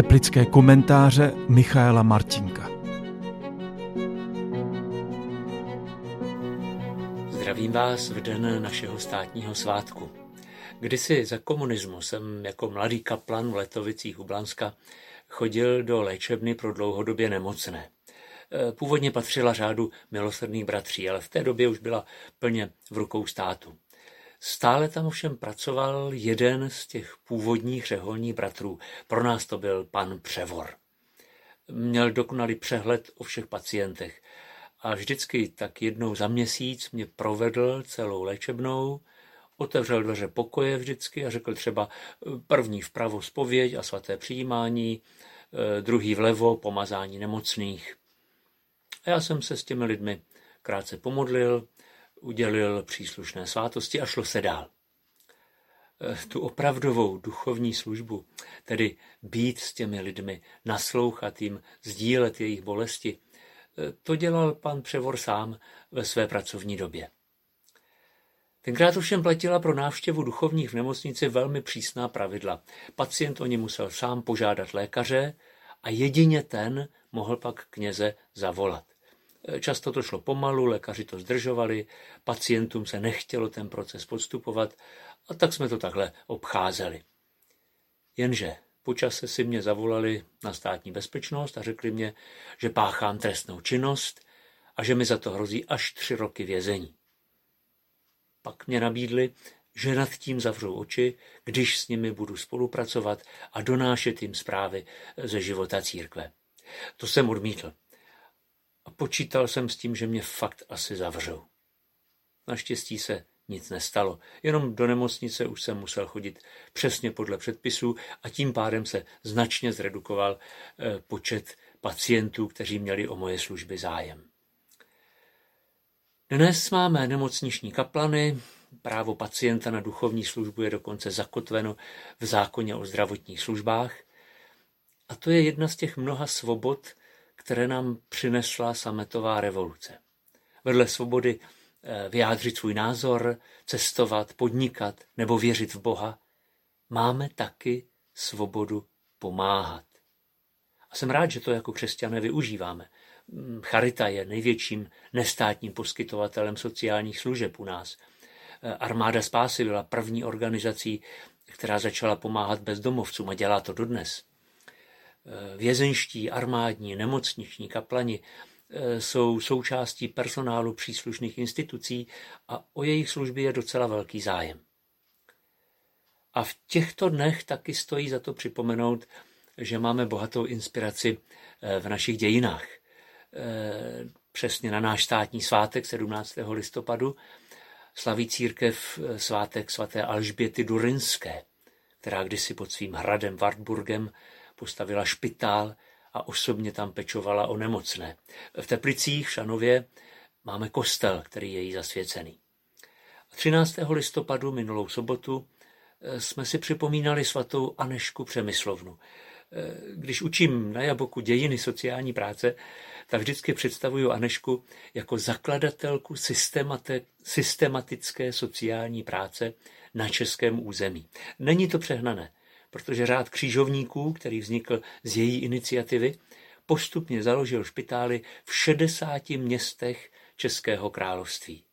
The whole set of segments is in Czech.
Teplické komentáře Michaela Martinka. Zdravím vás v den našeho státního svátku. Kdysi za komunismu jsem jako mladý kaplan v Letovicích u Blanska chodil do léčebny pro dlouhodobě nemocné. Původně patřila řádu milosrdných bratří, ale v té době už byla plně v rukou státu. Stále tam ovšem pracoval jeden z těch původních řeholních bratrů. Pro nás to byl pan Převor. Měl dokonalý přehled o všech pacientech a vždycky tak jednou za měsíc mě provedl celou léčebnou, otevřel dveře pokoje vždycky a řekl třeba první vpravo spověď a svaté přijímání, eh, druhý vlevo pomazání nemocných. A já jsem se s těmi lidmi krátce pomodlil, udělil příslušné svátosti a šlo se dál. Eh, tu opravdovou duchovní službu, tedy být s těmi lidmi, naslouchat jim, sdílet jejich bolesti, eh, to dělal pan Převor sám ve své pracovní době. Tenkrát ovšem platila pro návštěvu duchovních v nemocnici velmi přísná pravidla. Pacient o ně musel sám požádat lékaře a jedině ten mohl pak kněze zavolat. Často to šlo pomalu, lékaři to zdržovali, pacientům se nechtělo ten proces podstupovat a tak jsme to takhle obcházeli. Jenže po čase si mě zavolali na státní bezpečnost a řekli mě, že páchám trestnou činnost a že mi za to hrozí až tři roky vězení. Pak mě nabídli, že nad tím zavřou oči, když s nimi budu spolupracovat a donášet jim zprávy ze života církve. To jsem odmítl a počítal jsem s tím, že mě fakt asi zavřou. Naštěstí se nic nestalo, jenom do nemocnice už jsem musel chodit přesně podle předpisů a tím pádem se značně zredukoval eh, počet pacientů, kteří měli o moje služby zájem. Dnes máme nemocniční kaplany, právo pacienta na duchovní službu je dokonce zakotveno v zákoně o zdravotních službách a to je jedna z těch mnoha svobod, které nám přinesla sametová revoluce. Vedle svobody eh, vyjádřit svůj názor, cestovat, podnikat nebo věřit v Boha, máme taky svobodu pomáhat. A jsem rád, že to jako křesťané využíváme. Mm, Charita je největším nestátním poskytovatelem sociálních služeb u nás. Eh, Armáda spásy byla první organizací, která začala pomáhat bezdomovcům a dělá to dodnes. Eh, vězenští, armádní, nemocniční kaplani eh, jsou součástí personálu příslušných institucí a o jejich služby je docela velký zájem. A v těchto dnech taky stojí za to připomenout, že máme bohatou inspiraci eh, v našich dějinách. Přesně na náš státní svátek 17. listopadu slaví církev svátek svaté Alžběty Durinské, která kdysi pod svým hradem Wartburgem postavila špitál a osobně tam pečovala o nemocné. V Teplicích v Šanově máme kostel, který je jí zasvěcený. 13. listopadu minulou sobotu eh, jsme si připomínali svatou Anešku Přemyslovnu. Eh, když učím na Jaboku dějiny sociální práce, tak vždycky představuju Anešku jako zakladatelku systematické sociální práce na českém území. Není to přehnané protože řád křižovníků, který vznikl z její iniciativy, postupně založil špitály v 60 městech Českého království.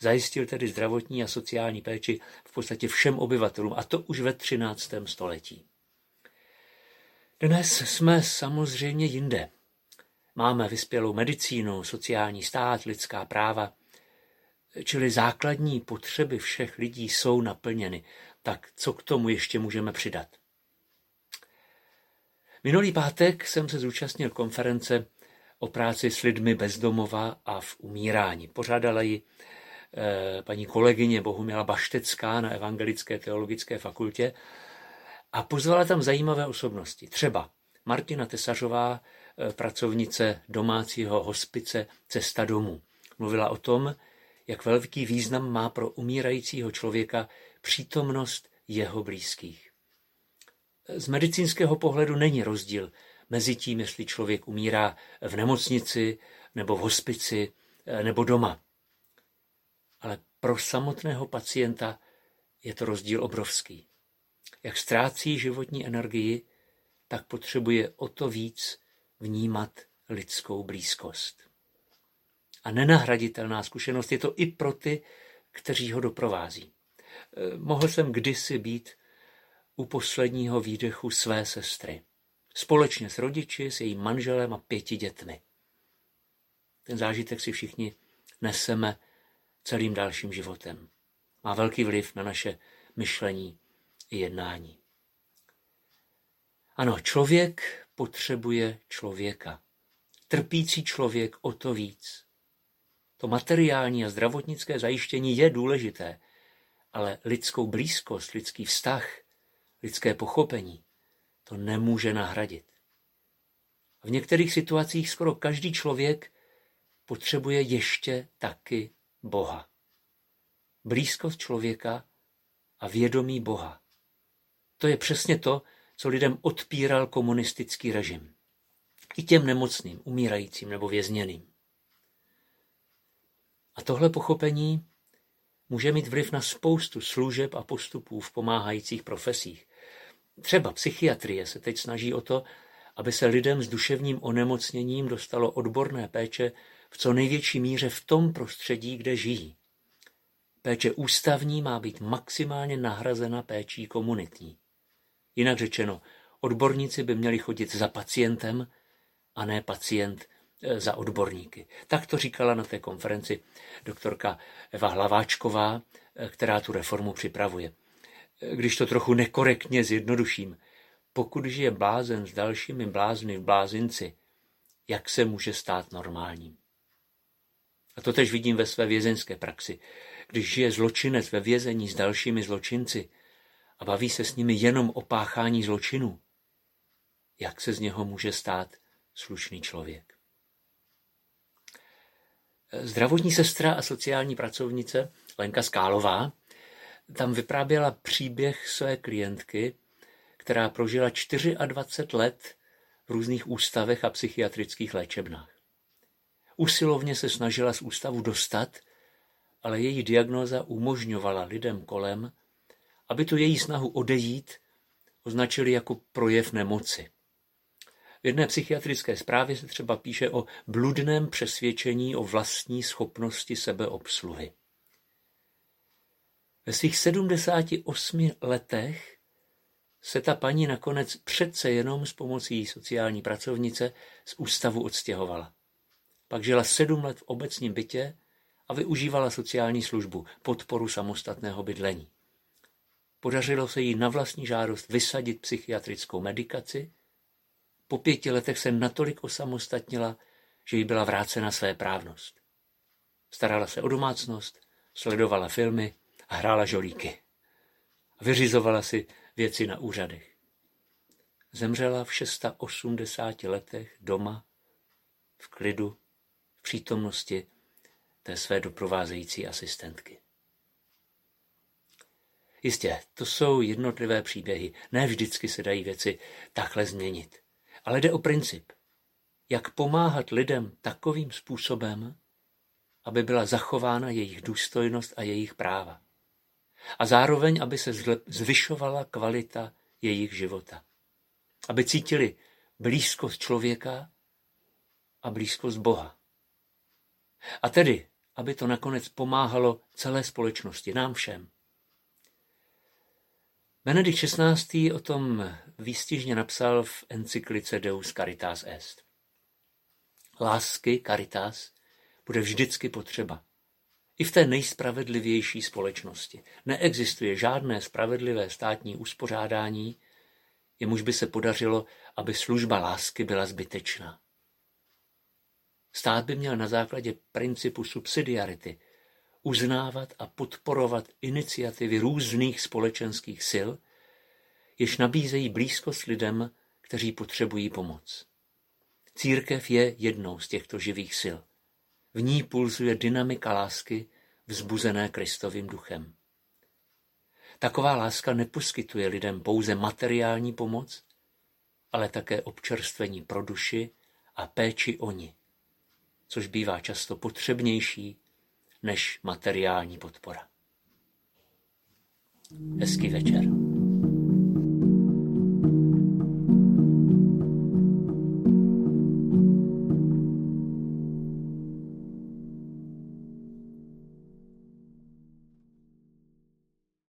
Zajistil tedy zdravotní a sociální péči v podstatě všem obyvatelům, a to už ve 13. století. Dnes jsme samozřejmě jinde. Máme vyspělou medicínu, sociální stát, lidská práva, čili základní potřeby všech lidí jsou naplněny. Tak co k tomu ještě můžeme přidat? Minulý pátek jsem se zúčastnil konference o práci s lidmi bezdomova a v umírání. Pořádala ji eh, paní kolegyně Bohumila Baštecká na Evangelické teologické fakultě a pozvala tam zajímavé osobnosti. Třeba Martina Tesařová, eh, pracovnice domácího hospice Cesta domů. Mluvila o tom, jak velký význam má pro umírajícího člověka přítomnost jeho blízkých. Z medicínského pohledu není rozdíl mezi tím, jestli člověk umírá v nemocnici nebo v hospici eh, nebo doma. Ale pro samotného pacienta je to rozdíl obrovský. Jak ztrácí životní energii tak potřebuje o to víc vnímat lidskou blízkost. A nenahraditelná zkušenost je to i pro ty, kteří ho doprovází. Eh, mohl jsem kdysi být u posledního výdechu své sestry. Společně s rodiči, s jejím manželem a pěti dětmi. Ten zážitek si všichni neseme celým dalším životem. Má velký vliv na naše myšlení i jednání. Ano, člověk potřebuje člověka. Trpící člověk o to víc. To materiální a zdravotnické zajištění je důležité, ale lidskou blízkost, lidský vztah, lidské pochopení to nemůže nahradit. V některých situacích skoro každý člověk potřebuje ještě taky Boha. Blízkost člověka a vědomí Boha. To je přesně to, co lidem odpíral komunistický režim. I těm nemocným, umírajícím nebo vězněným. A tohle pochopení může mít vliv na spoustu služeb a postupů v pomáhajících profesích. Třeba psychiatrie se teď snaží o to, aby se lidem s duševním onemocněním dostalo odborné péče v co největší míře v tom prostředí, kde žijí. Péče ústavní má být maximálně nahrazena péčí komunitní. Jinak řečeno, odborníci by měli chodit za pacientem a ne pacient e, za odborníky. Tak to říkala na té konferenci doktorka Eva Hlaváčková, e, která tu reformu připravuje. Když to trochu nekorektně zjednoduším, pokud žije blázen s dalšími blázny v blázinci, jak se může stát normálním? A to tež vidím ve své vězeňské praxi. Když žije zločinec ve vězení s dalšími zločinci a baví se s nimi jenom o páchání zločinů, jak se z něho může stát slušný člověk? Zdravotní sestra a sociální pracovnice Lenka Skálová tam vyprávěla příběh své klientky, která prožila 24 let v různých ústavech a psychiatrických léčebnách. Usilovně se snažila z ústavu dostat, ale její diagnóza umožňovala lidem kolem, aby tu její snahu odejít označili jako projev nemoci. V jedné psychiatrické zprávě se třeba píše o bludném přesvědčení o vlastní schopnosti sebeobsluhy. Ve svých 78 letech se ta paní nakonec přece jenom s pomocí sociální pracovnice z ústavu odstěhovala. Pak žila sedm let v obecním bytě a využívala sociální službu, podporu samostatného bydlení. Podařilo se jí na vlastní žádost vysadit psychiatrickou medikaci. Po pěti letech se natolik osamostatnila, že jí byla vrácena své právnost. Starala se o domácnost, sledovala filmy hrála žolíky. Vyřizovala si věci na úřadech. Zemřela v 680 letech doma, v klidu, v přítomnosti té své doprovázející asistentky. Jistě, to jsou jednotlivé příběhy. Ne vždycky se dají věci takhle změnit. Ale jde o princip. Jak pomáhat lidem takovým způsobem, aby byla zachována jejich důstojnost a jejich práva. A zároveň, aby se zvyšovala kvalita jejich života. Aby cítili blízkost člověka a blízkost Boha. A tedy, aby to nakonec pomáhalo celé společnosti, nám všem. Benedikt XVI. o tom výstižně napsal v encyklice Deus Caritas Est. Lásky, caritas, bude vždycky potřeba. I v té nejspravedlivější společnosti. Neexistuje žádné spravedlivé státní uspořádání, jemuž by se podařilo, aby služba lásky byla zbytečná. Stát by měl na základě principu subsidiarity uznávat a podporovat iniciativy různých společenských sil, jež nabízejí blízkost lidem, kteří potřebují pomoc. Církev je jednou z těchto živých sil. V ní pulzuje dynamika lásky, vzbuzené Kristovým duchem. Taková láska neposkytuje lidem pouze materiální pomoc, ale také občerstvení pro duši a péči o ní, což bývá často potřebnější než materiální podpora. Hezký večer.